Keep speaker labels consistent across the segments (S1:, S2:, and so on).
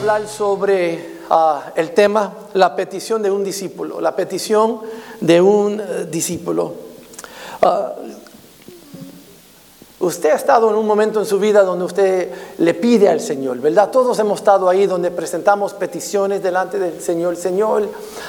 S1: Hablar sobre ah, el tema, la petición de un discípulo, la petición de un eh, discípulo. Ah, usted ha estado en un momento en su vida donde usted le pide al Señor, ¿verdad? Todos hemos estado ahí donde presentamos peticiones delante del Señor. Señor,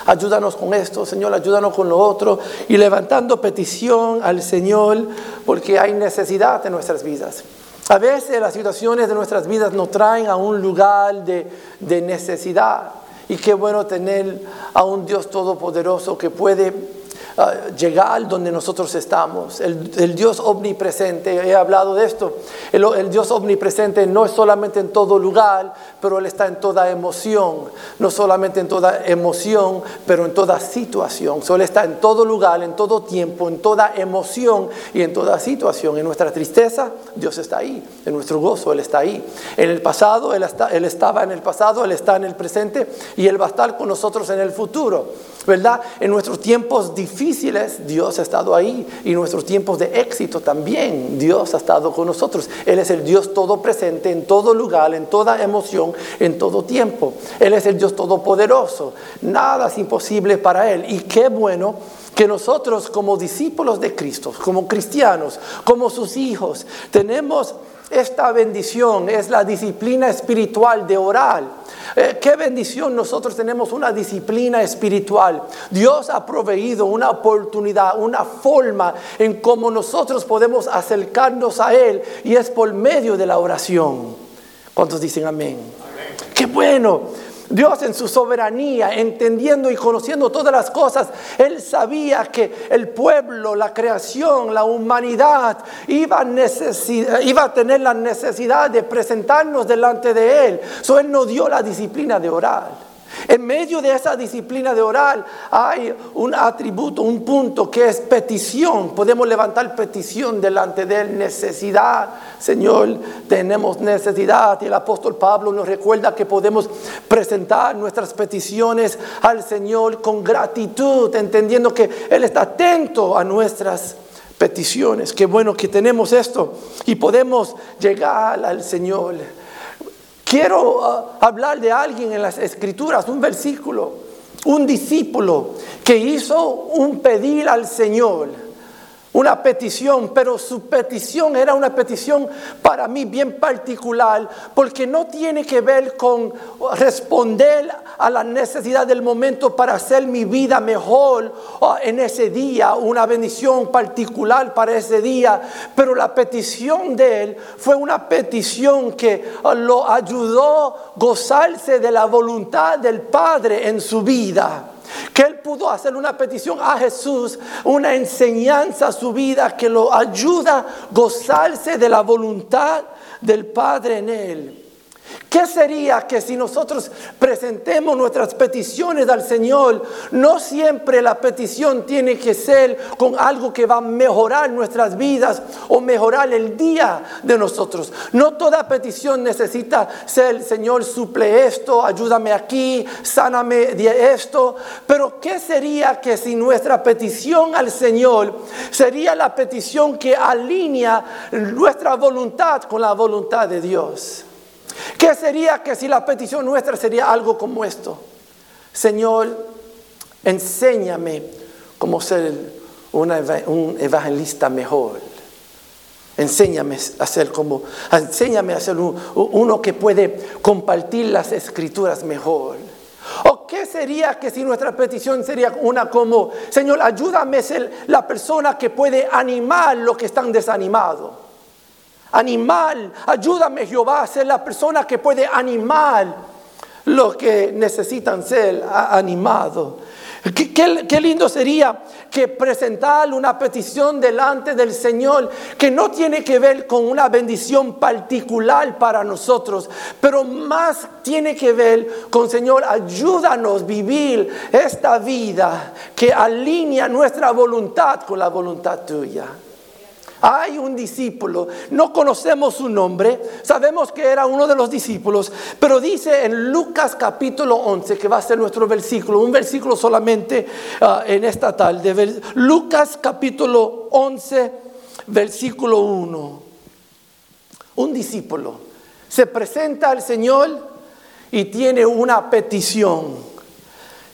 S1: ayúdanos con esto, Señor, ayúdanos con lo otro. Y levantando petición al Señor porque hay necesidad en nuestras vidas. A veces las situaciones de nuestras vidas nos traen a un lugar de, necesidad. Y qué bueno tener a un Dios todopoderoso que puede ah, llegar donde nosotros estamos. El, Dios omnipresente, he hablado de esto, el, el Dios omnipresente no es solamente en todo lugar, pero Él está en toda emoción. No solamente en toda emoción, pero en toda situación. So, Él está en todo lugar, en todo tiempo, en toda emoción y en toda situación. En nuestra tristeza, Dios está ahí. En nuestro gozo, Él está ahí. En el pasado, Él, está- Él estaba en el pasado, Él está en el presente y Él va a estar con nosotros en el futuro. ¿Verdad? En nuestros tiempos difíciles, Dios ha estado ahí. Y nuestros tiempos de éxito también, Dios ha estado con nosotros. Él es el Dios todo presente en todo lugar, en toda emoción, en todo tiempo. Él es el Dios todopoderoso. Nada es imposible para Él. Y qué bueno que nosotros como discípulos de Cristo, como cristianos, como sus hijos, tenemos esta bendición, es la disciplina espiritual de orar. Eh, qué bendición nosotros tenemos una disciplina espiritual. Dios ha proveído una oportunidad, una forma en cómo nosotros podemos acercarnos a Él y es por medio de la oración. ¿Cuántos dicen amén? Qué bueno. Dios en su soberanía, entendiendo y conociendo todas las cosas, Él sabía que el pueblo, la creación, la humanidad iba a, tener la necesidad de presentarnos delante de Él. So Él nos dio la disciplina de orar. En medio de esa disciplina de orar hay un atributo, un punto que es petición. Podemos levantar petición delante de Él, necesidad. Señor, tenemos necesidad. Y el apóstol Pablo nos recuerda que podemos presentar nuestras peticiones al Señor con gratitud, entendiendo que Él está atento a nuestras peticiones. Qué bueno que tenemos esto y podemos llegar al Señor. Quiero uh, hablar de alguien en las escrituras, un versículo, un discípulo que hizo un pedir al Señor, una petición, pero su petición era una petición para mí bien particular, porque no tiene que ver con responder a la necesidad del momento para hacer mi vida mejor en ese día, una bendición particular para ese día, pero la petición de él fue una petición que uh, lo ayudó a gozarse de la voluntad del Padre en su vida. Que él pudo hacer una petición a Jesús, una enseñanza a su vida que lo ayuda a gozarse de la voluntad del Padre en él. ¿Qué sería que si nosotros presentemos nuestras peticiones al Señor, no siempre la petición tiene que ser con algo que va a mejorar nuestras vidas o mejorar el día de nosotros? No toda petición necesita ser, Señor, suple esto, ayúdame aquí, sáname de esto. Pero ¿qué sería que si nuestra petición al Señor sería la petición que alinea nuestra voluntad con la voluntad de Dios? ¿Qué sería que si la petición nuestra sería algo como esto? Señor, enséñame cómo ser un evangelista mejor. Enséñame a ser como, enséñame a ser un- uno que puede compartir las escrituras mejor. ¿O qué sería que si nuestra petición sería una como, Señor, ayúdame a ser la persona que puede animar los que están desanimados? Animal, ayúdame Jehová a ser la persona que puede animar los que necesitan ser animados. Qué lindo sería que presentar una petición delante del Señor que no tiene que ver con una bendición particular para nosotros, pero más tiene que ver con Señor, ayúdanos a vivir esta vida que alinea nuestra voluntad con la voluntad tuya. Hay un discípulo, no conocemos su nombre, sabemos que era uno de los discípulos, pero dice en Lucas capítulo 11, que va a ser nuestro versículo, un versículo solamente ah, en esta tarde, Lucas capítulo 11, versículo 1. Un discípulo se presenta al Señor y tiene una petición.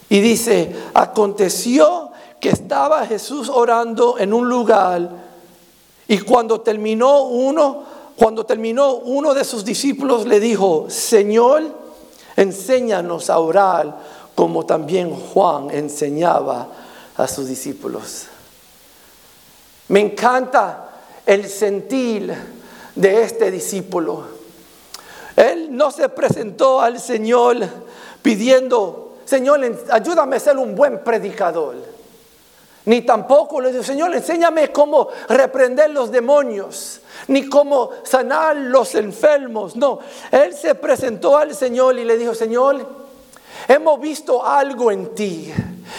S1: Y dice, aconteció que estaba Jesús orando en un lugar y cuando terminó uno, cuando terminó uno de sus discípulos le dijo, Señor, enséñanos a orar como también Juan enseñaba a sus discípulos. Me encanta el sentir de este discípulo. Él no se presentó al Señor pidiendo, Señor, ayúdame a ser un buen predicador. Ni tampoco le dijo, Señor, enséñame cómo reprender los demonios, ni cómo sanar los enfermos. No, él se presentó al Señor y le dijo, Señor, hemos visto algo en ti.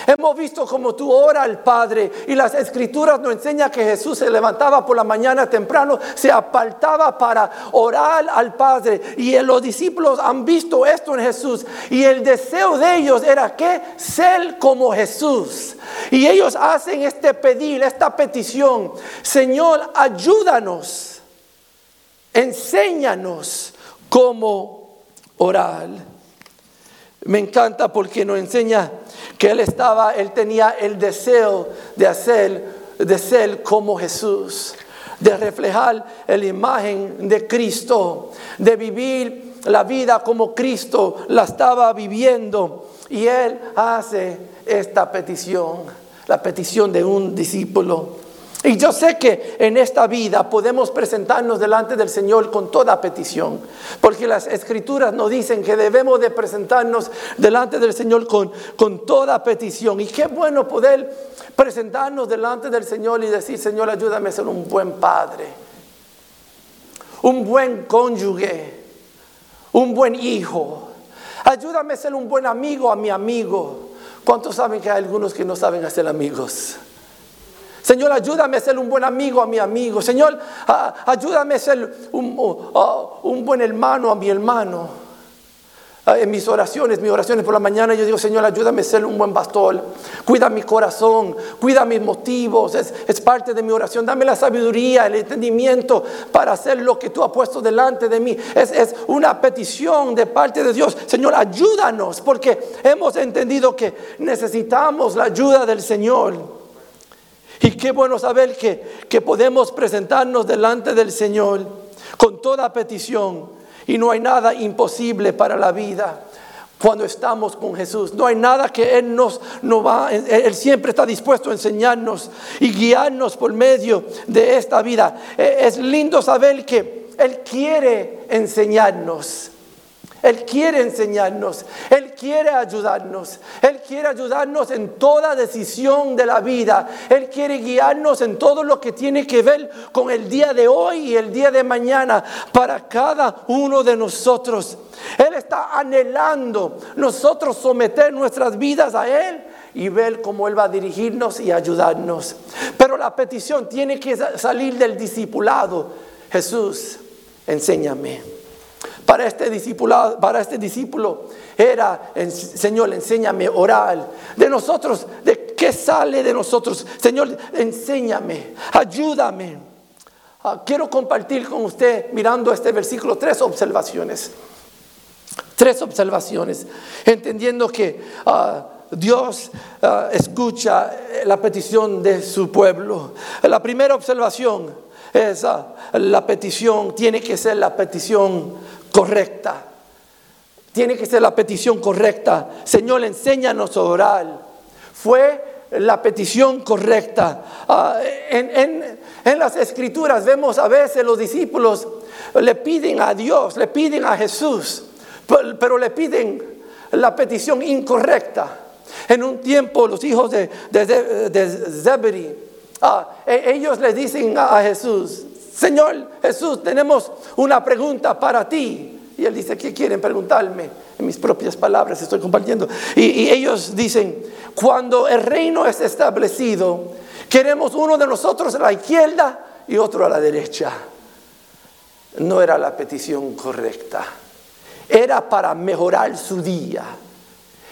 S1: Hemos visto como tú oras al Padre y las escrituras nos enseñan que Jesús se levantaba por la mañana temprano, se apartaba para orar al Padre y los discípulos han visto esto en Jesús y el deseo de ellos era que ser como Jesús. Y ellos hacen este pedir, esta petición, Señor, ayúdanos, enséñanos cómo orar. Me encanta porque nos enseña que él estaba, él tenía el deseo de hacer, de ser como Jesús, de reflejar la imagen de Cristo, de vivir la vida como Cristo la estaba viviendo. Y él hace esta petición, la petición de un discípulo. Y yo sé que en esta vida podemos presentarnos delante del Señor con toda petición, porque las escrituras nos dicen que debemos de presentarnos delante del Señor con, con toda petición. Y qué bueno poder presentarnos delante del Señor y decir, Señor, ayúdame a ser un buen padre, un buen cónyuge, un buen hijo. Ayúdame a ser un buen amigo a mi amigo. ¿Cuántos saben que hay algunos que no saben hacer amigos? Señor, ayúdame a ser un buen amigo a mi amigo. Señor, ayúdame a ser un, buen hermano a mi hermano. En mis oraciones, mis oraciones por la mañana, yo digo, Señor, ayúdame a ser un buen pastor. Cuida mi corazón, cuida mis motivos. Es, parte de mi oración. Dame la sabiduría, el entendimiento para hacer lo que tú has puesto delante de mí. Es una petición de parte de Dios. Señor, ayúdanos, porque hemos entendido que necesitamos la ayuda del Señor. Y qué bueno saber que, que podemos presentarnos delante del Señor con toda petición y no hay nada imposible para la vida cuando estamos con Jesús. No hay nada que Él nos no va, Él siempre está dispuesto a enseñarnos y guiarnos por medio de esta vida. E, es lindo saber que Él quiere enseñarnos. Él quiere enseñarnos, Él quiere ayudarnos, Él quiere ayudarnos en toda decisión de la vida, Él quiere guiarnos en todo lo que tiene que ver con el día de hoy y el día de mañana para cada uno de nosotros. Él está anhelando nosotros someter nuestras vidas a Él y ver cómo Él va a dirigirnos y ayudarnos. Pero la petición tiene que salir del discipulado. Jesús, enséñame. Para este, discipulado, para este discípulo era, Señor, enséñame orar. De nosotros, ¿de qué sale de nosotros? Señor, enséñame, ayúdame. Ah, quiero compartir con usted, mirando este versículo, tres observaciones. Tres observaciones, entendiendo que ah, Dios ah, escucha la petición de su pueblo. La primera observación es la petición, tiene que ser la petición correcta. Tiene que ser la petición correcta. Señor, enséñanos a orar. Fue la petición correcta. Ah, en, las escrituras vemos a veces los discípulos le piden a Dios, le piden a Jesús, pero, le piden la petición incorrecta. En un tiempo los hijos de, de, ah, e, ellos le dicen a Jesús, Señor Jesús, tenemos una pregunta para ti. Y él dice, ¿qué quieren preguntarme? En mis propias palabras estoy compartiendo. Y, ellos dicen, cuando el reino es establecido, queremos uno de nosotros a la izquierda y otro a la derecha. No era la petición correcta. Era para mejorar su día.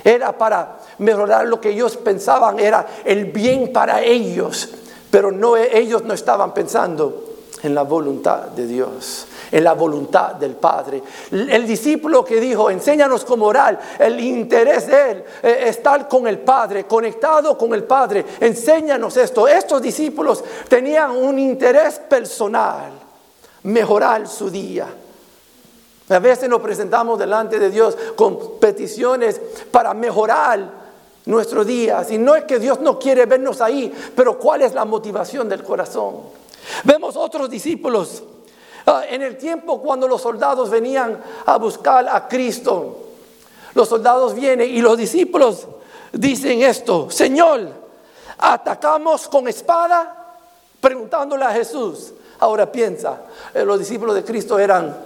S1: Era para mejorar lo que ellos pensaban era el bien para ellos. Pero no, ellos no estaban pensando en la voluntad de Dios, en la voluntad del Padre. El discípulo que dijo, enséñanos cómo orar, el interés de él, eh, estar con el Padre, conectado con el Padre, enséñanos esto. Estos discípulos tenían un interés personal, mejorar su día. A veces nos presentamos delante de Dios con peticiones para mejorar nuestros días. Y no es que Dios no quiere vernos ahí, pero ¿cuál es la motivación del corazón? Vemos otros discípulos ah, en el tiempo cuando los soldados venían a buscar a Cristo. Los soldados vienen y los discípulos dicen esto, Señor, atacamos con espada, preguntándole a Jesús. Ahora piensa, eh, los discípulos de Cristo eran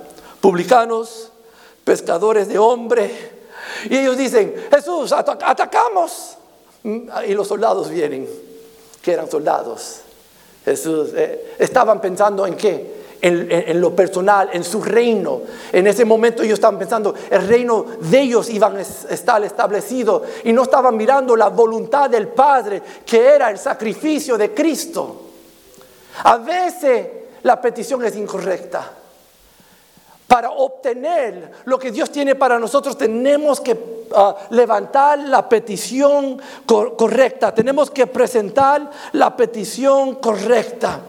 S1: publicanos, pescadores de hombres, y ellos dicen, Jesús, atacamos. Y los soldados vienen, que eran soldados. Jesús, eh, estaban pensando en qué? En, lo personal, en su reino. En ese momento ellos estaban pensando, el reino de ellos iba a estar establecido y no estaban mirando la voluntad del Padre, que era el sacrificio de Cristo. A veces la petición es incorrecta. Para obtener lo que Dios tiene para nosotros tenemos que ah, levantar la petición correcta, tenemos que presentar la petición correcta.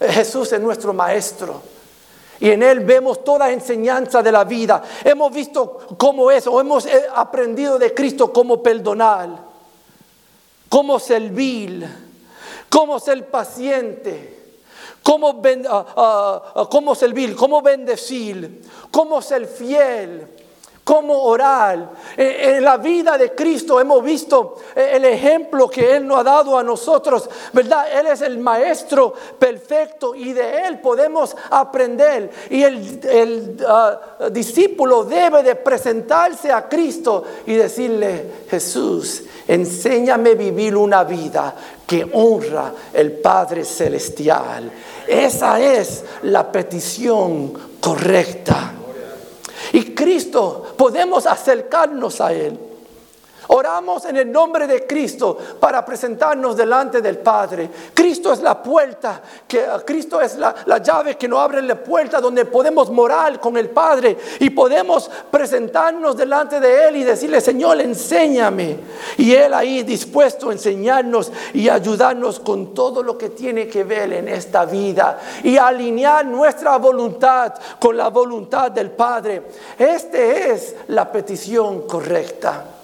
S1: Jesús es nuestro maestro. Y en Él vemos toda enseñanza de la vida. Hemos visto cómo es, o hemos eh, aprendido de Cristo cómo perdonar, cómo servir, cómo ser paciente cómo, ben, uh, cómo servir, cómo bendecir, cómo ser fiel, cómo orar. Eh, en la vida de Cristo hemos visto eh, el ejemplo que Él nos ha dado a nosotros, ¿verdad? Él es el maestro perfecto y de Él podemos aprender. Y el, uh, discípulo debe de presentarse a Cristo y decirle, Jesús, enséñame vivir una vida que honra el Padre Celestial. Esa es la petición correcta. Y Cristo, podemos acercarnos a Él. Oramos en el nombre de Cristo para presentarnos delante del Padre. Cristo es la puerta, que, Cristo es la, la llave que nos abre la puerta donde podemos morar con el Padre y podemos presentarnos delante de Él y decirle, Señor, enséñame. Y Él ahí dispuesto a enseñarnos y ayudarnos con todo lo que tiene que ver en esta vida y alinear nuestra voluntad con la voluntad del Padre. Esta es la petición correcta.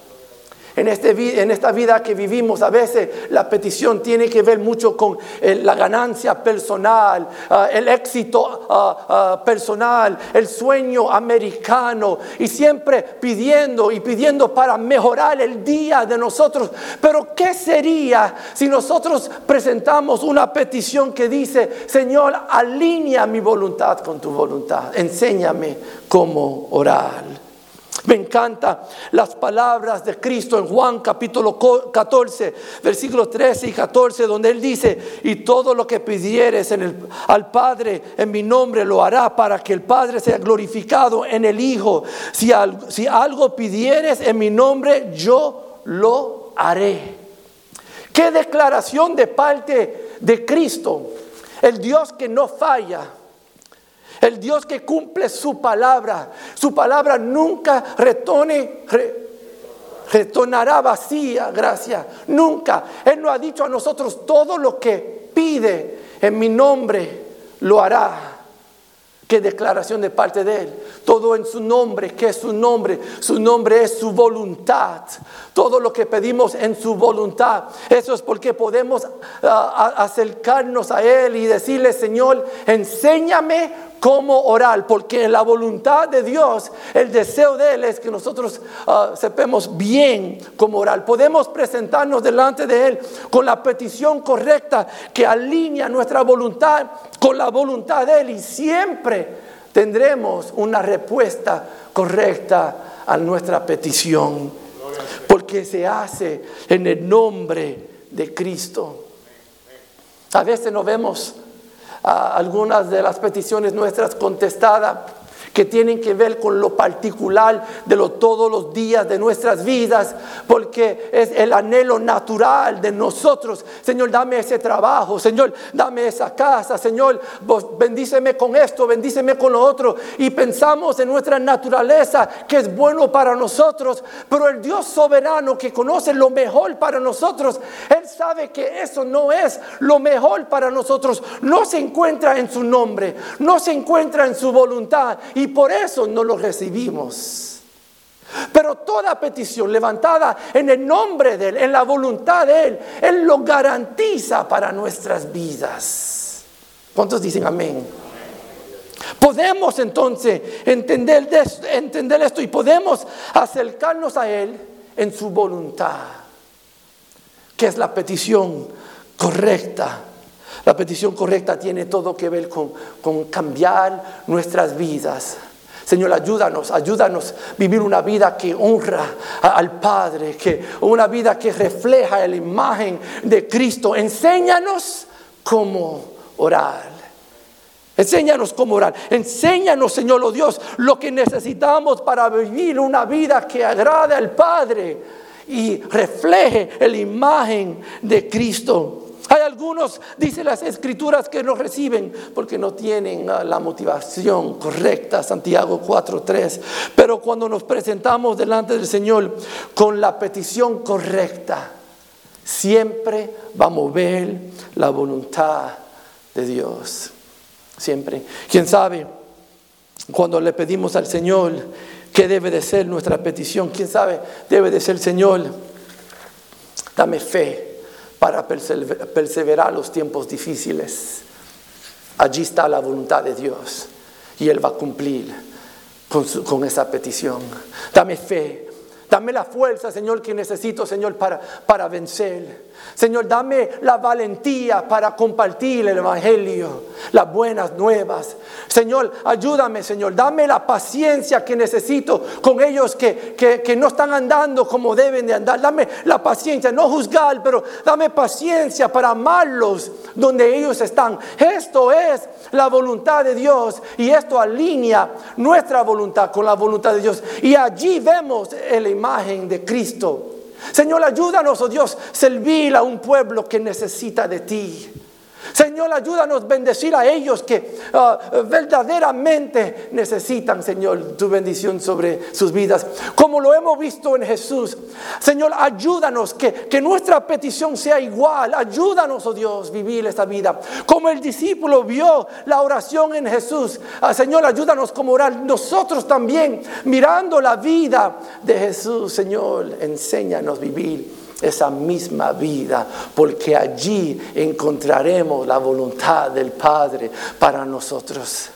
S1: Este en, esta vida que vivimos, a veces la petición tiene que ver mucho con eh, la ganancia personal, ah, el éxito ah, ah, personal, el sueño americano, y siempre pidiendo y pidiendo para mejorar el día de nosotros. Pero ¿qué sería si nosotros presentamos una petición que dice, Señor, alinea mi voluntad con tu voluntad, enséñame cómo orar? Me encanta las palabras de Cristo en Juan capítulo 14, versículos 13 y 14, donde Él dice, y todo lo que pidieres en el, al Padre en mi nombre lo hará para que el Padre sea glorificado en el Hijo. Si, si algo pidieres en mi nombre, yo lo haré. Qué declaración de parte de Cristo, el Dios que no falla el Dios que cumple su palabra. Su palabra nunca retone, retornará vacía, gracias. Nunca. Él nos ha dicho a nosotros todo lo que pide en mi nombre lo hará. Qué declaración de parte de Él. Todo en su nombre. ¿Qué es su nombre? Su nombre es su voluntad. Todo lo que pedimos en su voluntad. Eso es porque podemos ah, acercarnos a Él y decirle, Señor, enséñame cómo orar, porque en la voluntad de Dios, el deseo de Él es que nosotros uh, sepamos bien cómo orar. Podemos presentarnos delante de Él con la petición correcta que alinea nuestra voluntad con la voluntad de Él y siempre tendremos una respuesta correcta a nuestra petición, porque se hace en el nombre de Cristo. A veces nos vemos algunas de las peticiones nuestras contestadas que tienen que ver con lo particular de lo, todos los días de nuestras vidas, porque es el anhelo natural de nosotros. Señor, dame ese trabajo, Señor, dame esa casa, Señor, bendíceme con esto, bendíceme con lo otro. Y pensamos en nuestra naturaleza que es bueno para nosotros, pero el Dios soberano que conoce lo mejor para nosotros, Él sabe que eso no es lo mejor para nosotros, no se encuentra en su nombre, no se encuentra en su voluntad y por eso no lo recibimos. Pero toda petición levantada en el nombre de Él, en la voluntad de Él, Él lo garantiza para nuestras vidas. ¿Cuántos dicen amén? Podemos entonces entender, entender esto y podemos acercarnos a Él en su voluntad, que es la petición correcta. La petición correcta tiene todo que ver con, cambiar nuestras vidas. Señor, ayúdanos, ayúdanos a vivir una vida que honra al Padre, que una vida que refleja la imagen de Cristo. Enséñanos cómo orar. Enséñanos cómo orar. Enséñanos, Señor oh Dios, lo que necesitamos para vivir una vida que agrade al Padre y refleje la imagen de Cristo. Hay algunos, dice las escrituras, que no reciben porque no tienen ah, la motivación correcta, Santiago 4.3. Pero cuando nos presentamos delante del Señor con la petición correcta, siempre vamos a ver la voluntad de Dios. Siempre. ¿Quién sabe? Cuando le pedimos al Señor qué debe de ser nuestra petición, ¿quién sabe? Debe de ser, Señor, dame fe para perseverar los tiempos difíciles. Allí está la voluntad de Dios y Él va a cumplir con, esa petición. Dame fe Dame la fuerza, Señor, que necesito, Señor, para, para vencer. Señor, dame la valentía para compartir el Evangelio, las buenas nuevas. Señor, ayúdame, Señor. Dame la paciencia que necesito con ellos que, que, no están andando como deben de andar. Dame la paciencia, no juzgar, pero dame paciencia para amarlos donde ellos están. Esto es la voluntad de Dios y esto alinea nuestra voluntad con la voluntad de Dios. Y allí vemos el imagen de Cristo. Señor, ayúdanos, oh Dios, servir a un pueblo que necesita de ti. Señor, ayúdanos a bendecir a ellos que ah, verdaderamente necesitan, Señor, tu bendición sobre sus vidas. Como lo hemos visto en Jesús. Señor, ayúdanos que, que nuestra petición sea igual. Ayúdanos, oh Dios, vivir esta vida. Como el discípulo vio la oración en Jesús. Ah, Señor, ayúdanos como orar. Nosotros también, mirando la vida de Jesús, Señor, enséñanos vivir esa misma vida, porque allí encontraremos la voluntad del Padre para nosotros.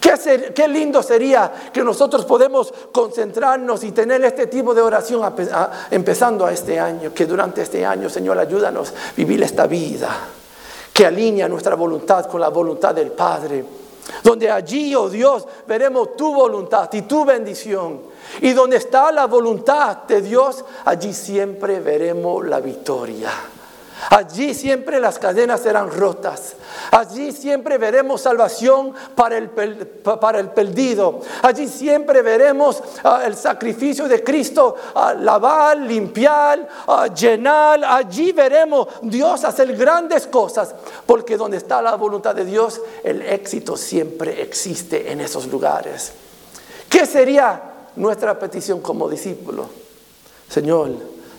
S1: Qué, lindo sería que nosotros podemos concentrarnos y tener este tipo de oración empezando a este año, que durante este año, Señor, ayúdanos a vivir esta vida, que alinea nuestra voluntad con la voluntad del Padre, donde allí, oh Dios, veremos tu voluntad y tu bendición y donde está la voluntad de Dios, allí siempre veremos la victoria. Allí siempre las cadenas serán rotas. Allí siempre veremos salvación para el, para el perdido. Allí siempre veremos ah, el sacrificio de Cristo, ah, lavar, limpiar, ah, llenar. Allí veremos Dios hacer grandes cosas. Porque donde está la voluntad de Dios, el éxito siempre existe en esos lugares. ¿Qué sería nuestra petición como discípulo. Señor,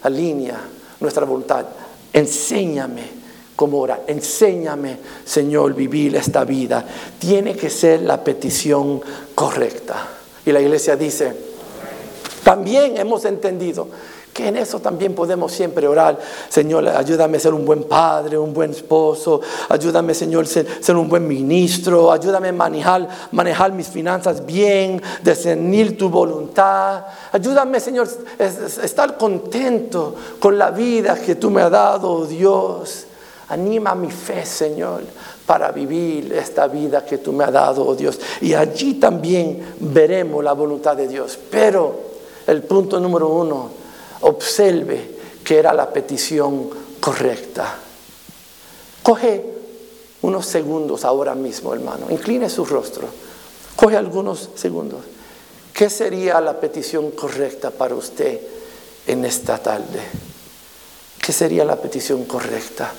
S1: alinea nuestra voluntad. Enséñame cómo orar. Enséñame, Señor, vivir esta vida. Tiene que ser la petición correcta. Y la iglesia dice, también hemos entendido que en eso también podemos siempre orar. Señor, ayúdame a ser un buen padre, un buen esposo. Ayúdame, Señor, ser, ser un buen ministro. Ayúdame a manejar, manejar mis finanzas bien, discernir tu voluntad. Ayúdame, Señor, a estar contento con la vida que tú me has dado, Dios. Anima mi fe, Señor, para vivir esta vida que tú me has dado, oh Dios. Y allí también veremos la voluntad de Dios. Pero el punto número uno observe que era la petición correcta. Coge unos segundos ahora mismo, hermano. Incline su rostro. Coge algunos segundos. ¿Qué sería la petición correcta para usted en esta tarde? ¿Qué sería la petición correcta?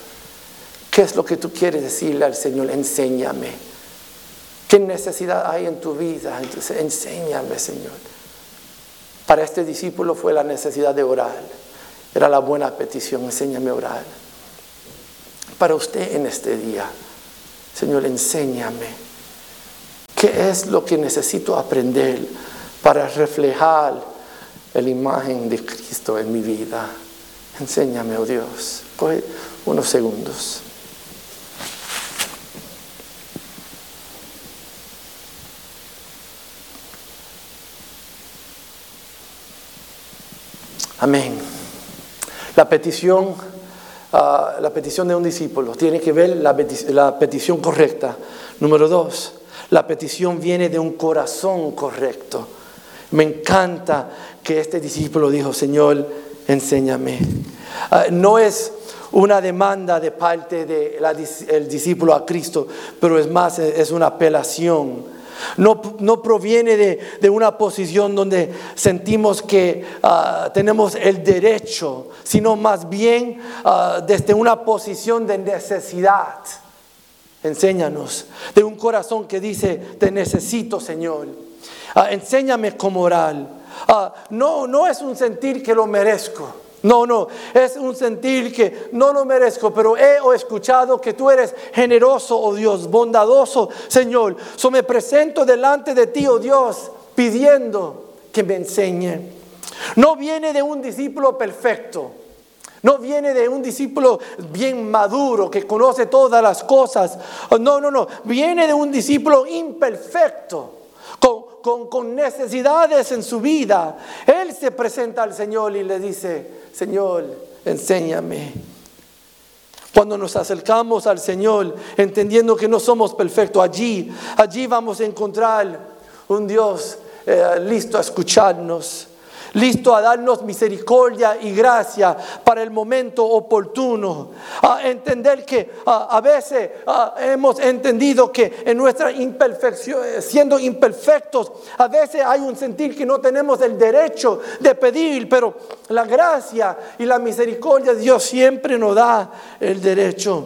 S1: ¿Qué es lo que tú quieres decirle al Señor? Enséñame. ¿Qué necesidad hay en tu vida? Entonces, enséñame, Señor. Para este discípulo fue la necesidad de orar. Era la buena petición, enséñame a orar. Para usted en este día, Señor, enséñame. ¿Qué es lo que necesito aprender para reflejar la imagen de Cristo en mi vida? Enséñame, oh Dios. Coge unos segundos. Amén. La petición, ah, la petición de un discípulo tiene que ver la, la petición correcta. Número dos, la petición viene de un corazón correcto. Me encanta que este discípulo dijo, Señor, enséñame. Ah, no es una demanda de parte del discípulo a Cristo, pero es más, es una apelación no, proviene de, una posición donde sentimos que ah, tenemos el derecho, sino más bien ah, desde una posición de necesidad. Enséñanos, de un corazón que dice, te necesito Señor. Ah, enséñame como orar. no, no es un sentir que lo merezco. No, no, es un sentir que no lo merezco, pero he escuchado que tú eres generoso, oh Dios, bondadoso, Señor. So me presento delante de ti, oh Dios, pidiendo que me enseñe. No viene de un discípulo perfecto. No viene de un discípulo bien maduro que conoce todas las cosas. No, no, no. Viene de un discípulo imperfecto, con, necesidades en su vida. Él se presenta al Señor y le dice, Señor, enséñame. Cuando nos acercamos al Señor, entendiendo que no somos perfectos, allí, allí vamos a encontrar un Dios eh, listo a escucharnos, listo a darnos misericordia y gracia para el momento oportuno. A entender que a veces hemos entendido que en nuestra imperfección, siendo imperfectos, a veces hay un sentir que no tenemos el derecho de pedir, pero la gracia y la misericordia de Dios siempre nos da el derecho.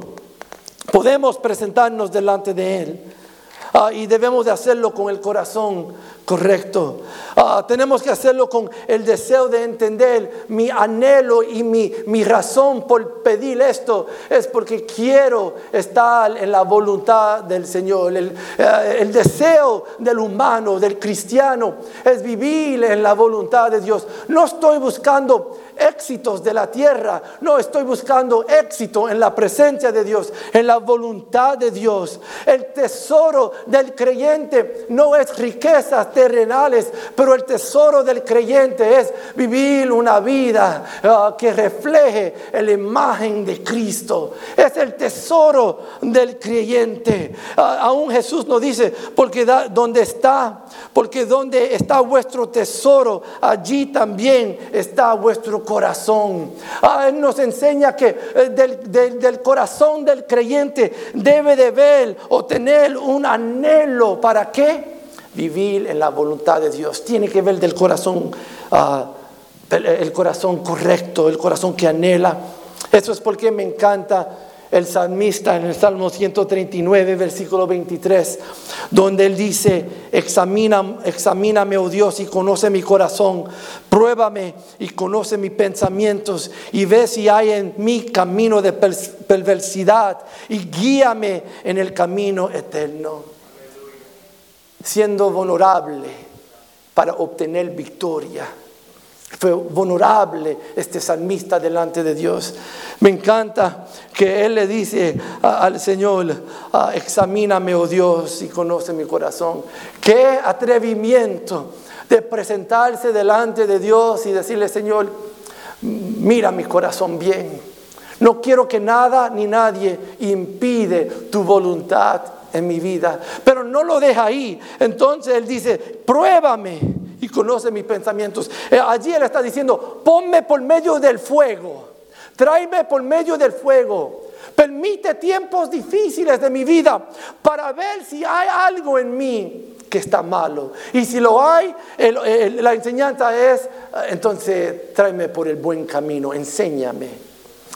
S1: Podemos presentarnos delante de Él. Y debemos de hacerlo con el corazón correcto. Ah, tenemos que hacerlo con el deseo de entender mi anhelo y mi, mi, razón por pedir esto es porque quiero estar en la voluntad del Señor. El, eh, el deseo del humano, del cristiano, es vivir en la voluntad de Dios. No estoy buscando éxitos de la tierra. No, estoy buscando éxito en la presencia de Dios, en la voluntad de Dios. El tesoro del creyente no es riquezas terrenales, pero el tesoro del creyente es vivir una vida ah, que refleje la imagen de Cristo. Es el tesoro del creyente. Ah, aún Jesús nos dice, porque donde está, porque donde está vuestro tesoro, allí también está vuestro corazón. Ah, él nos enseña que eh, del, corazón del creyente debe de ver o tener un anhelo. ¿Para qué? Vivir en la voluntad de Dios. Tiene que ver del corazón, ah, el corazón correcto, el corazón que anhela. Eso es porque me encanta el salmista en el Salmo 139, versículo 23, donde él dice, Examina, examíname, oh Dios, y conoce mi corazón, pruébame y conoce mis pensamientos, y ve si hay en mí camino de perversidad, y guíame en el camino eterno, siendo vulnerable para obtener victoria fue vulnerable este salmista delante de Dios. Me encanta que él le dice al Señor, ah, examíname, oh Dios, y conoce mi corazón. Qué atrevimiento de presentarse delante de Dios y decirle, Señor, mira mi corazón bien. No quiero que nada ni nadie impide tu voluntad en mi vida. Pero no lo deja ahí. Entonces él dice, pruébame y conoce mis pensamientos. Eh, allí él está diciendo, ponme por medio del fuego, tráeme por medio del fuego. Permite tiempos difíciles de mi vida para ver si hay algo en mí que está malo. Y si lo hay, la enseñanza es, entonces tráeme por el buen camino, enséñame.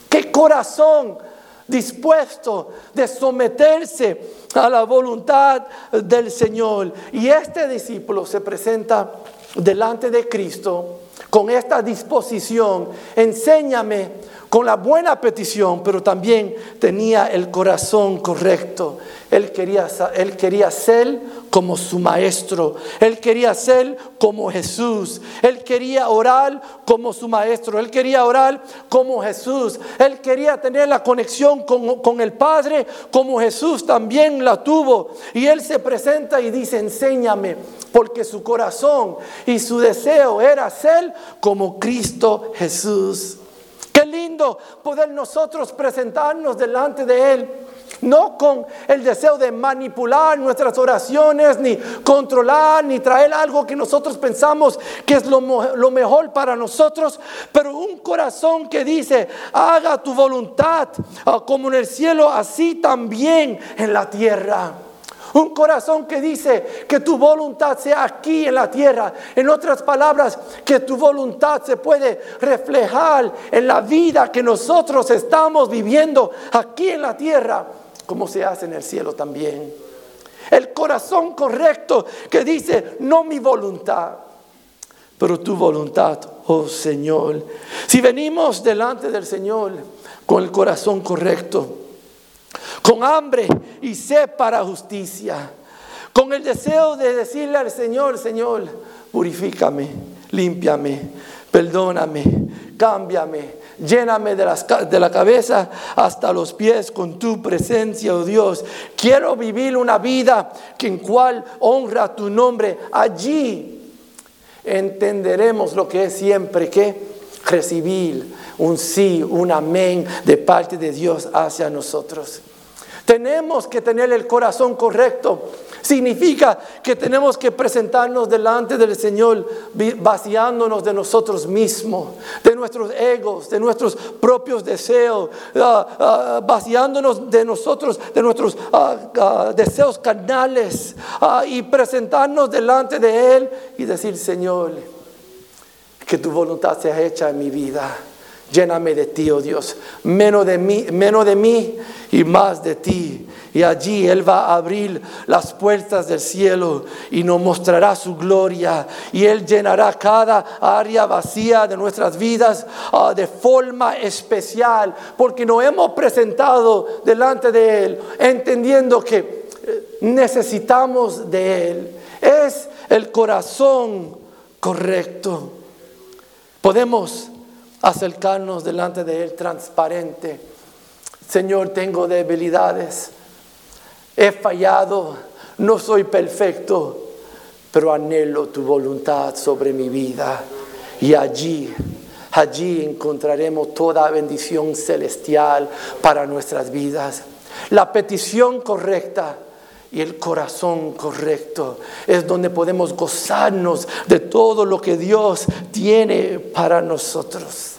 S1: ¿Qué corazón dispuesto de someterse a la voluntad del Señor? Y este discípulo se presenta delante de Cristo con esta disposición, enséñame con la buena petición, pero también tenía el corazón correcto. Él quería, él quería ser como su maestro. Él quería ser como Jesús. Él quería orar como su maestro. Él quería orar como Jesús. Él quería tener la conexión con, con el Padre como Jesús también la tuvo. Y él se presenta y dice, enséñame, porque su corazón y su deseo era ser como Cristo Jesús. Qué lindo poder nosotros presentarnos delante de Él no con el deseo de manipular nuestras oraciones, ni controlar, ni traer algo que nosotros pensamos que es lo, mejor para nosotros, pero un corazón que dice, haga tu voluntad ah, como en el cielo, así también en la tierra. Un corazón que dice que tu voluntad sea aquí en la tierra. En otras palabras, que tu voluntad se puede reflejar en la vida que nosotros estamos viviendo aquí en la tierra como se hace en el cielo también. El corazón correcto que dice, no mi voluntad, pero tu voluntad, oh Señor. Si venimos delante del Señor con el corazón correcto, con hambre y sed para justicia, con el deseo de decirle al Señor, Señor, purifícame, límpiame, perdóname, cámbiame, Lléname de, de, la cabeza hasta los pies con tu presencia, oh Dios. Quiero vivir una vida en cual honra tu nombre. Allí entenderemos lo que es siempre que recibir un sí, un amén de parte de Dios hacia nosotros. Tenemos que tener el corazón correcto Significa que tenemos que presentarnos delante del Señor vaciándonos de nosotros mismos, de nuestros egos, de nuestros propios deseos, ah, ah, vaciándonos de nosotros, de nuestros ah, deseos carnales y presentarnos delante de Él y decir, Señor, que tu voluntad sea hecha en mi vida. Lléname de ti, oh Dios. Menos de mí, menos de mí y más de ti. Y allí Él va a abrir las puertas del cielo y nos mostrará su gloria. Y Él llenará cada área vacía de nuestras vidas ah, de forma especial. Porque nos hemos presentado delante de Él entendiendo que eh, necesitamos de Él. Es el corazón correcto. Podemos acercarnos delante de Él transparente. Señor, tengo debilidades, he fallado, no soy perfecto, pero anhelo tu voluntad sobre mi vida. Y allí, allí encontraremos toda bendición celestial para nuestras vidas. La petición correcta y el corazón correcto es donde podemos gozarnos de todo lo que Dios tiene para nosotros.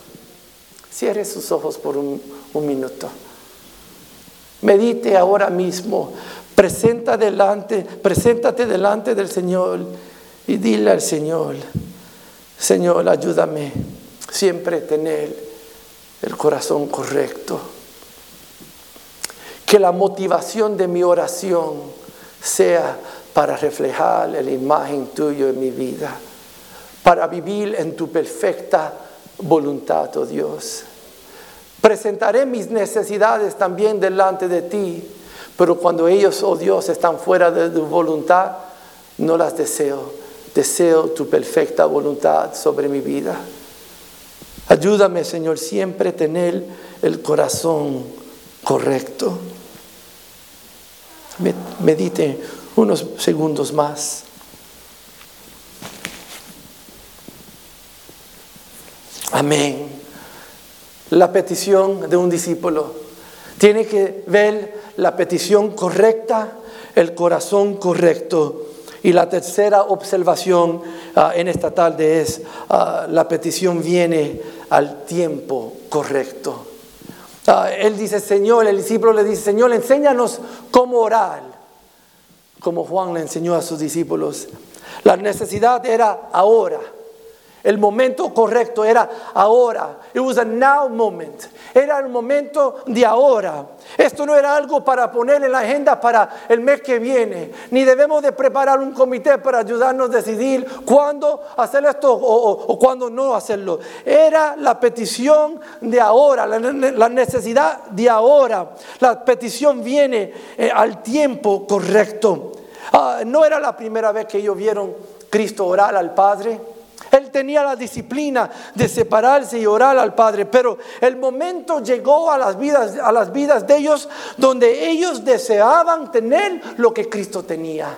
S1: Cierre sus ojos por un, minuto. Medite ahora mismo. Presenta delante, preséntate delante del Señor y dile al Señor, Señor, ayúdame siempre tener el corazón correcto. Que la motivación de mi oración sea para reflejar la imagen tuya en mi vida, para vivir en tu perfecta voluntad, oh Dios. Presentaré mis necesidades también delante de ti, pero cuando ellos, oh Dios, están fuera de tu voluntad, no las deseo. Deseo tu perfecta voluntad sobre mi vida. Ayúdame, Señor, siempre tener el corazón correcto medite unos segundos más. Amén. La petición de un discípulo tiene que ver la petición correcta, el corazón correcto. Y la tercera observación ah, en esta tarde es, ah, la petición viene al tiempo correcto. Él dice, Señor, el discípulo le dice, Señor, enséñanos cómo orar. como Juan le enseñó a sus discípulos. La necesidad era ahora. El momento correcto era ahora. It was a now moment. Era el momento de ahora. Esto no era algo para poner en la agenda para el mes que viene. Ni debemos de preparar un comité para ayudarnos a decidir cuándo hacer esto o, cuándo no hacerlo. Era la petición de ahora, la, necesidad de ahora. La petición viene eh, al tiempo correcto. Ah, no era la primera vez que ellos vieron Cristo orar al Padre. Él tenía la disciplina de separarse y orar al Padre, pero el momento llegó a las vidas, a las vidas de ellos donde ellos deseaban tener lo que Cristo tenía.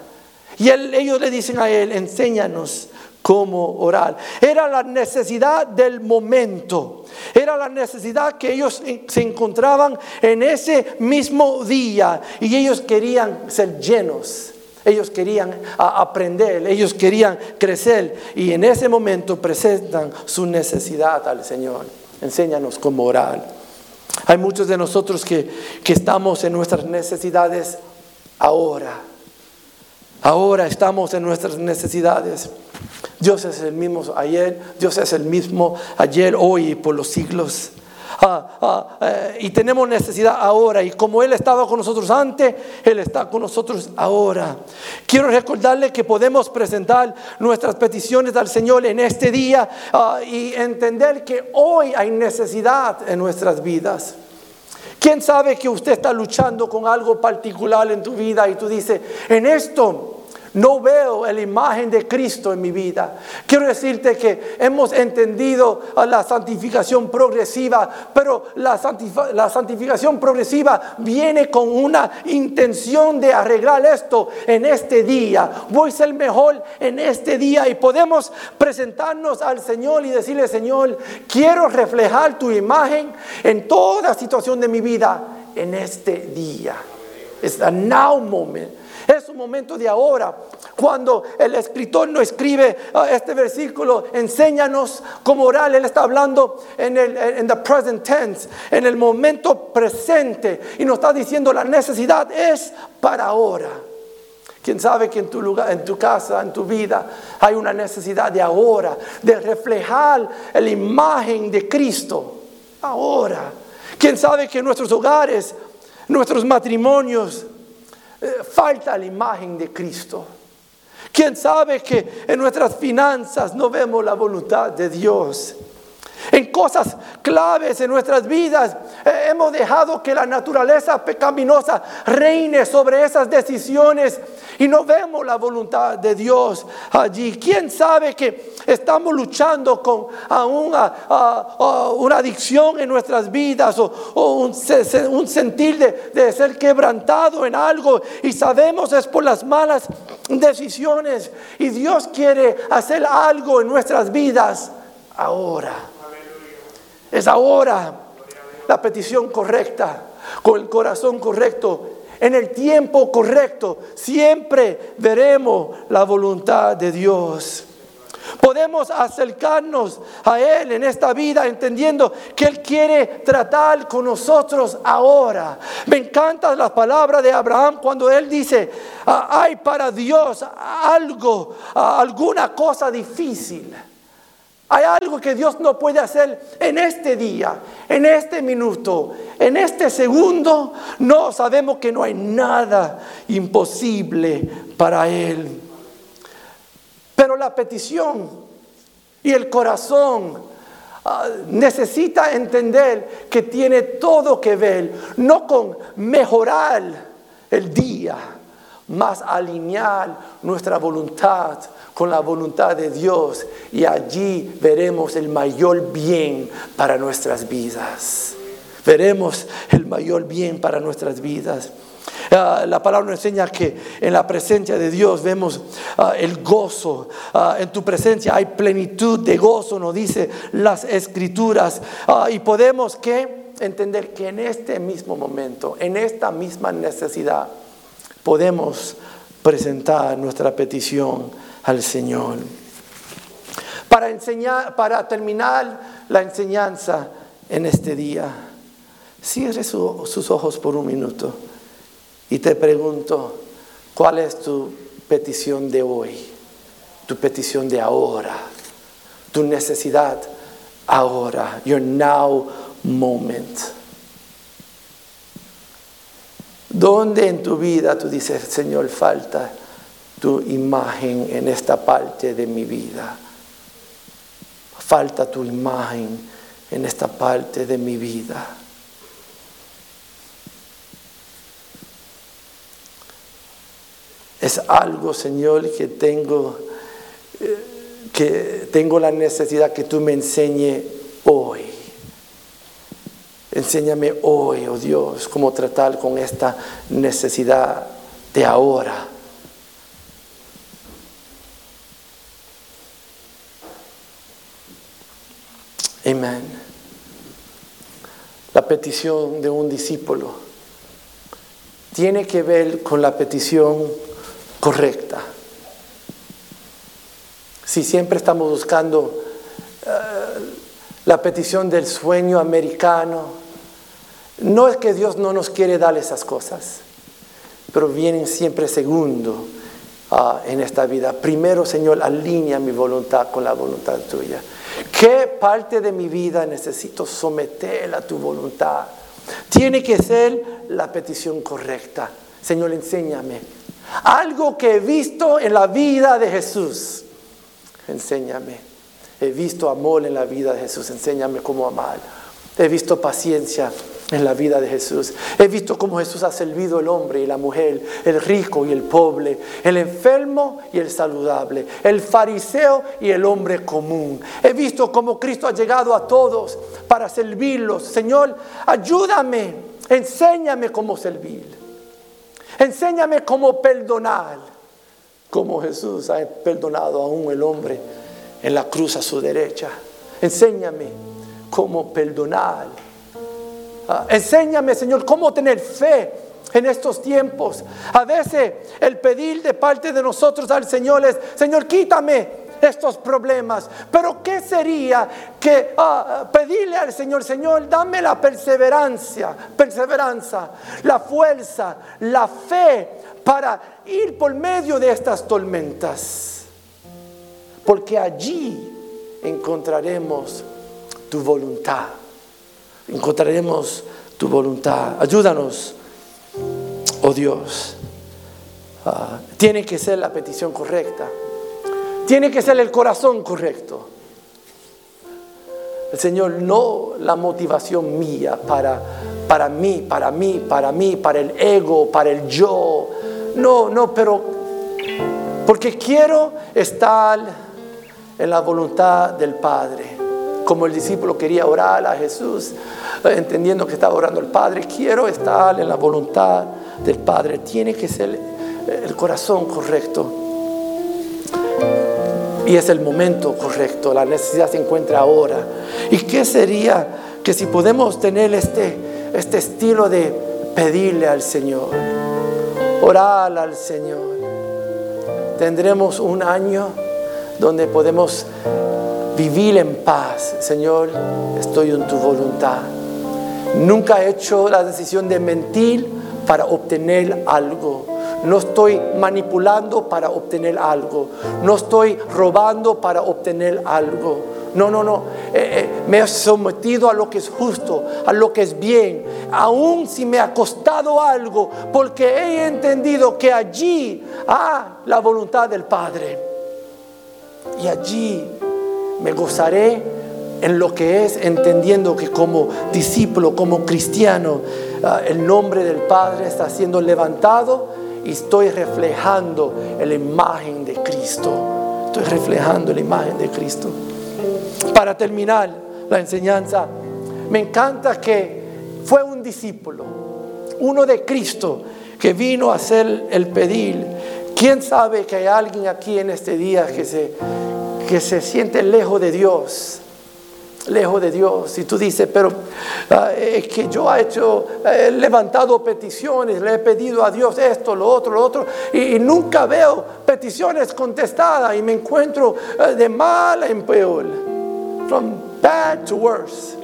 S1: Y ellos le dicen a Él, enséñanos cómo orar. Era la necesidad del momento. Era la necesidad que ellos se encontraban en ese mismo día y ellos querían ser llenos ellos querían aprender, ellos querían crecer y en ese momento presentan su necesidad al Señor. Enséñanos cómo orar. Hay muchos de nosotros que, que estamos en nuestras necesidades ahora. Ahora estamos en nuestras necesidades. Dios es el mismo ayer, Dios es el mismo ayer, hoy y por los siglos. Eh, y tenemos necesidad ahora. Y como Él estaba con nosotros antes, Él está con nosotros ahora. Quiero recordarle que podemos presentar nuestras peticiones al Señor en este día ah, y entender que hoy hay necesidad en nuestras vidas. ¿Quién sabe que usted está luchando con algo particular en tu vida y tú dices, en esto no veo la imagen de Cristo en mi vida. Quiero decirte que hemos entendido la santificación progresiva, pero la, santificación progresiva viene con una intención de arreglar esto en este día. Voy a ser mejor en este día y podemos presentarnos al Señor y decirle, Señor, quiero reflejar tu imagen en toda situación de mi vida en este día. Es a now moment. Es un momento de ahora. Cuando el escritor no escribe ah, este versículo, enséñanos cómo orar. Él está hablando en el en the present tense, en el momento presente. Y nos está diciendo la necesidad es para ahora. Quién sabe que en tu lugar, en tu casa, en tu vida, hay una necesidad de ahora, de reflejar la imagen de Cristo. Ahora. Quién sabe que nuestros hogares, nuestros matrimonios, falta la imagen de Cristo. ¿Quién sabe que en nuestras finanzas no vemos la voluntad de Dios? En cosas claves en nuestras vidas eh, hemos dejado que la naturaleza pecaminosa reine sobre esas decisiones y no vemos la voluntad de Dios allí. ¿Quién sabe que estamos luchando con una, adicción en nuestras vidas o, un, sentir de, de ser quebrantado en algo y sabemos es por las malas decisiones y Dios quiere hacer algo en nuestras vidas ahora? Es ahora la petición correcta, con el corazón correcto en el tiempo correcto, siempre veremos la voluntad de Dios. Podemos acercarnos a Él en esta vida entendiendo que Él quiere tratar con nosotros ahora. Me encantan las palabras de Abraham cuando Él dice, ah, hay para Dios algo, ah, alguna cosa difícil. Hay algo que Dios no puede hacer en este día, en este minuto, en este segundo. No, sabemos que no hay nada imposible para Él. Pero la petición y el corazón ah, necesita entender que tiene todo que ver, no con mejorar el día, más alinear nuestra voluntad con la voluntad de Dios y allí veremos el mayor bien para nuestras vidas. Veremos el mayor bien para nuestras vidas. Ah, la palabra nos enseña que en la presencia de Dios vemos ah, el gozo. Ah, en tu presencia hay plenitud de gozo, nos dice las escrituras. y podemos que entender que en este mismo momento, en esta misma necesidad, podemos presentar nuestra petición al Señor. Para enseñar, para terminar la enseñanza en este día, cierre sus ojos por un minuto y te pregunto, ¿Cuál es tu petición de hoy? Tu petición de ahora. Tu necesidad ahora. Your now moment. ¿Dónde en tu vida tú dices, Señor, falta tu imagen en esta parte de mi vida? Falta tu imagen en esta parte de mi vida. Es algo, Señor, que tengo, eh, que tengo la necesidad que tú me enseñe hoy. Enséñame hoy, oh Dios, cómo tratar con esta necesidad de ahora. Amén. La petición de un discípulo tiene que ver con la petición correcta. Si siempre estamos buscando eh, la petición del sueño americano, no es que Dios no nos quiere dar esas cosas, pero vienen siempre segundo ah, en esta vida. Primero, Señor, alinea mi voluntad con la voluntad tuya. ¿Qué parte de mi vida necesito someter a tu voluntad? Tiene que ser la petición correcta. Señor, enséñame algo que he visto en la vida de Jesús. Enséñame. He visto amor en la vida de Jesús. Enséñame cómo amar. He visto paciencia en la vida de Jesús. He visto cómo Jesús ha servido el hombre y la mujer, el rico y el pobre, el enfermo y el saludable, el fariseo y el hombre común. He visto cómo Cristo ha llegado a todos para servirlos. Señor, ayúdame, enséñame cómo servir. Enséñame cómo perdonar, como Jesús ha perdonado aún el hombre en la cruz a su derecha. Enséñame cómo perdonar. Ah, enséñame, Señor, cómo tener fe en estos tiempos. A veces el pedir de parte de nosotros al Señor es, Señor, quítame estos problemas. Pero ¿qué sería que ah, pedirle al Señor, Señor, dame la perseverancia, perseverancia, la fuerza, la fe para ir por medio de estas tormentas? Porque allí encontraremos tu voluntad. Encontraremos tu voluntad. Ayúdanos, oh Dios. Ah, tiene que ser la petición correcta. Tiene que ser el corazón correcto. El Señor, no la motivación mía para, para mí, para mí, para mí, para el ego, para el yo. No, no, pero porque quiero estar en la voluntad del Padre. Como el discípulo quería orar a Jesús, entendiendo que estaba orando al Padre, quiero estar en la voluntad del Padre. Tiene que ser el corazón correcto. Y es el momento correcto, la necesidad se encuentra ahora. ¿Y qué sería que si podemos tener este, este estilo de pedirle al Señor, orar al Señor? Tendremos un año donde podemos vivir en paz. Señor, estoy en tu voluntad. Nunca he hecho la decisión de mentir para obtener algo. No estoy manipulando para obtener algo. No estoy robando para obtener algo. No, no, no. Eh, eh, me he sometido a lo que es justo, a lo que es bien. Aun si me ha costado algo, porque he entendido que allí ha la voluntad del Padre. Y allí me gozaré en lo que es, entendiendo que como discípulo, como cristiano, ah, el nombre del Padre está siendo levantado y estoy reflejando la imagen de Cristo. Estoy reflejando la imagen de Cristo. Para terminar la enseñanza, me encanta que fue un discípulo, uno de Cristo, que vino a hacer el pedir. ¿Quién sabe que hay alguien aquí en este día que se, que se siente lejos de Dios? lejos de Dios. Y tú dices, pero ah, es que yo he hecho, he levantado peticiones, le he pedido a Dios esto, lo otro, lo otro, y, nunca veo peticiones contestadas y me encuentro eh, de mal en peor, from bad to worse.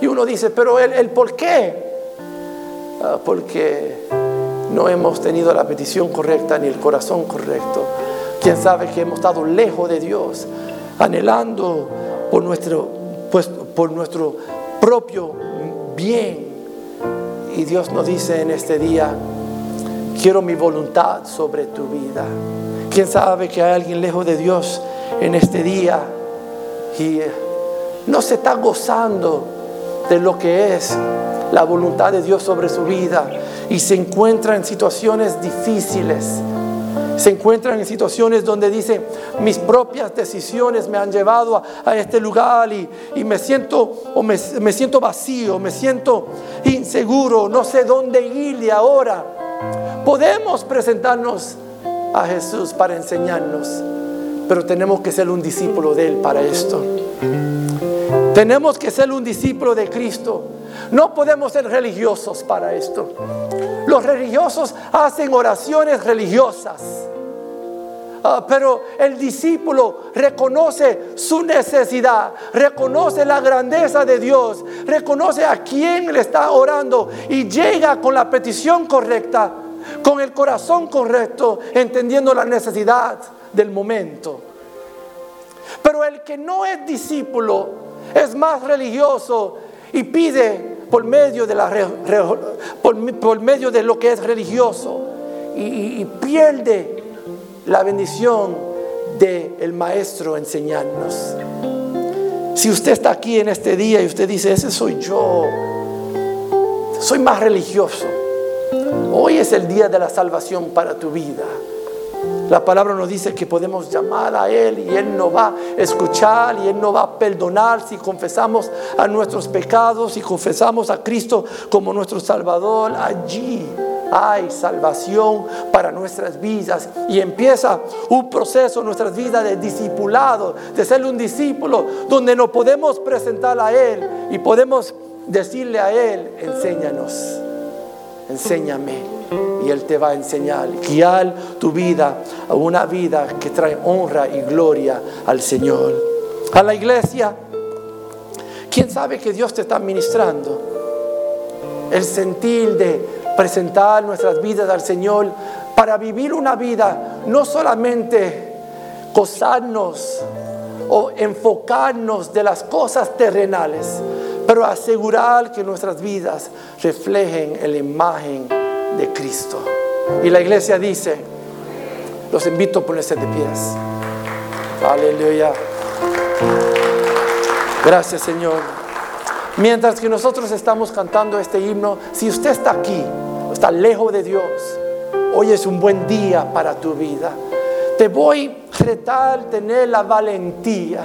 S1: Y uno dice, pero el, el por qué, ah, porque no hemos tenido la petición correcta ni el corazón correcto. Quién sabe que hemos estado lejos de Dios, anhelando por nuestro, pues, por nuestro propio bien. Y Dios nos dice en este día, quiero mi voluntad sobre tu vida. Quién sabe que hay alguien lejos de Dios en este día y eh, no se está gozando de lo que es la voluntad de Dios sobre su vida y se encuentra en situaciones difíciles. Se encuentran en situaciones donde dice, mis propias decisiones me han llevado a, este lugar y, me siento o me, me siento vacío, me siento inseguro, no sé dónde ir ahora. Podemos presentarnos a Jesús para enseñarnos, pero tenemos que ser un discípulo de Él para esto. Tenemos que ser un discípulo de Cristo. No podemos ser religiosos para esto. Los religiosos hacen oraciones religiosas. Ah, pero el discípulo reconoce su necesidad, reconoce la grandeza de Dios, reconoce a quién le está orando y llega con la petición correcta, con el corazón correcto, entendiendo la necesidad del momento. Pero el que no es discípulo es más religioso y pide por medio de, lo que es religioso y, pierde la bendición del el maestro enseñarnos. Si usted está aquí en este día y usted dice, ese soy yo, soy más religioso, hoy es el día de la salvación para tu vida. La palabra nos dice que podemos llamar a Él y Él nos va a escuchar y Él nos va a perdonar si confesamos a nuestros pecados y confesamos a Cristo como nuestro Salvador. Allí hay salvación para nuestras vidas y empieza un proceso en nuestras vidas de discipulado, de ser un discípulo donde nos podemos presentar a Él y podemos decirle a Él, enséñanos, enséñame y Él te va a enseñar, guiar tu vida a una vida que trae honra y gloria al Señor. A la iglesia, ¿quién sabe que Dios te está ministrando? El sentir de presentar nuestras vidas al Señor para vivir una vida, no solamente gozarnos o enfocarnos de las cosas terrenales, pero asegurar que nuestras vidas reflejen la imagen de Cristo. Y la iglesia dice, los invito a ponerse de pies. Aleluya. Gracias Señor. Mientras que nosotros estamos cantando este himno, si usted está aquí, está lejos de Dios, hoy es un buen día para tu vida. Te voy a retar tener la valentía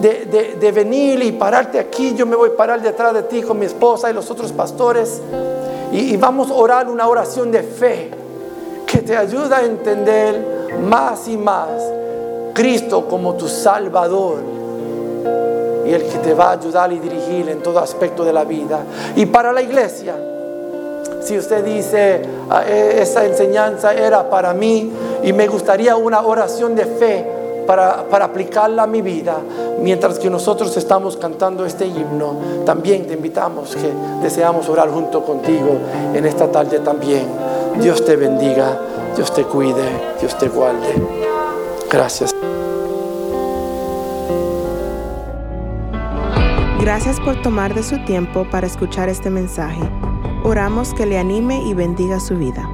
S1: de, de venir y pararte aquí. Yo me voy a parar detrás de ti con mi esposa y los otros pastores. Y, vamos a orar una oración de fe que te ayuda a entender más y más Cristo como tu Salvador y el que te va a ayudar y dirigir en todo aspecto de la vida. Y para la iglesia, si usted dice, ah, e, esa enseñanza era para mí y me gustaría una oración de fe, para, aplicarla a mi vida, mientras que nosotros estamos cantando este himno, también te invitamos que deseamos orar junto contigo en esta tarde también. Dios te bendiga, Dios te cuide, Dios te guarde. Gracias.
S2: Gracias por tomar de su tiempo para escuchar este mensaje. Oramos que le anime y bendiga su vida.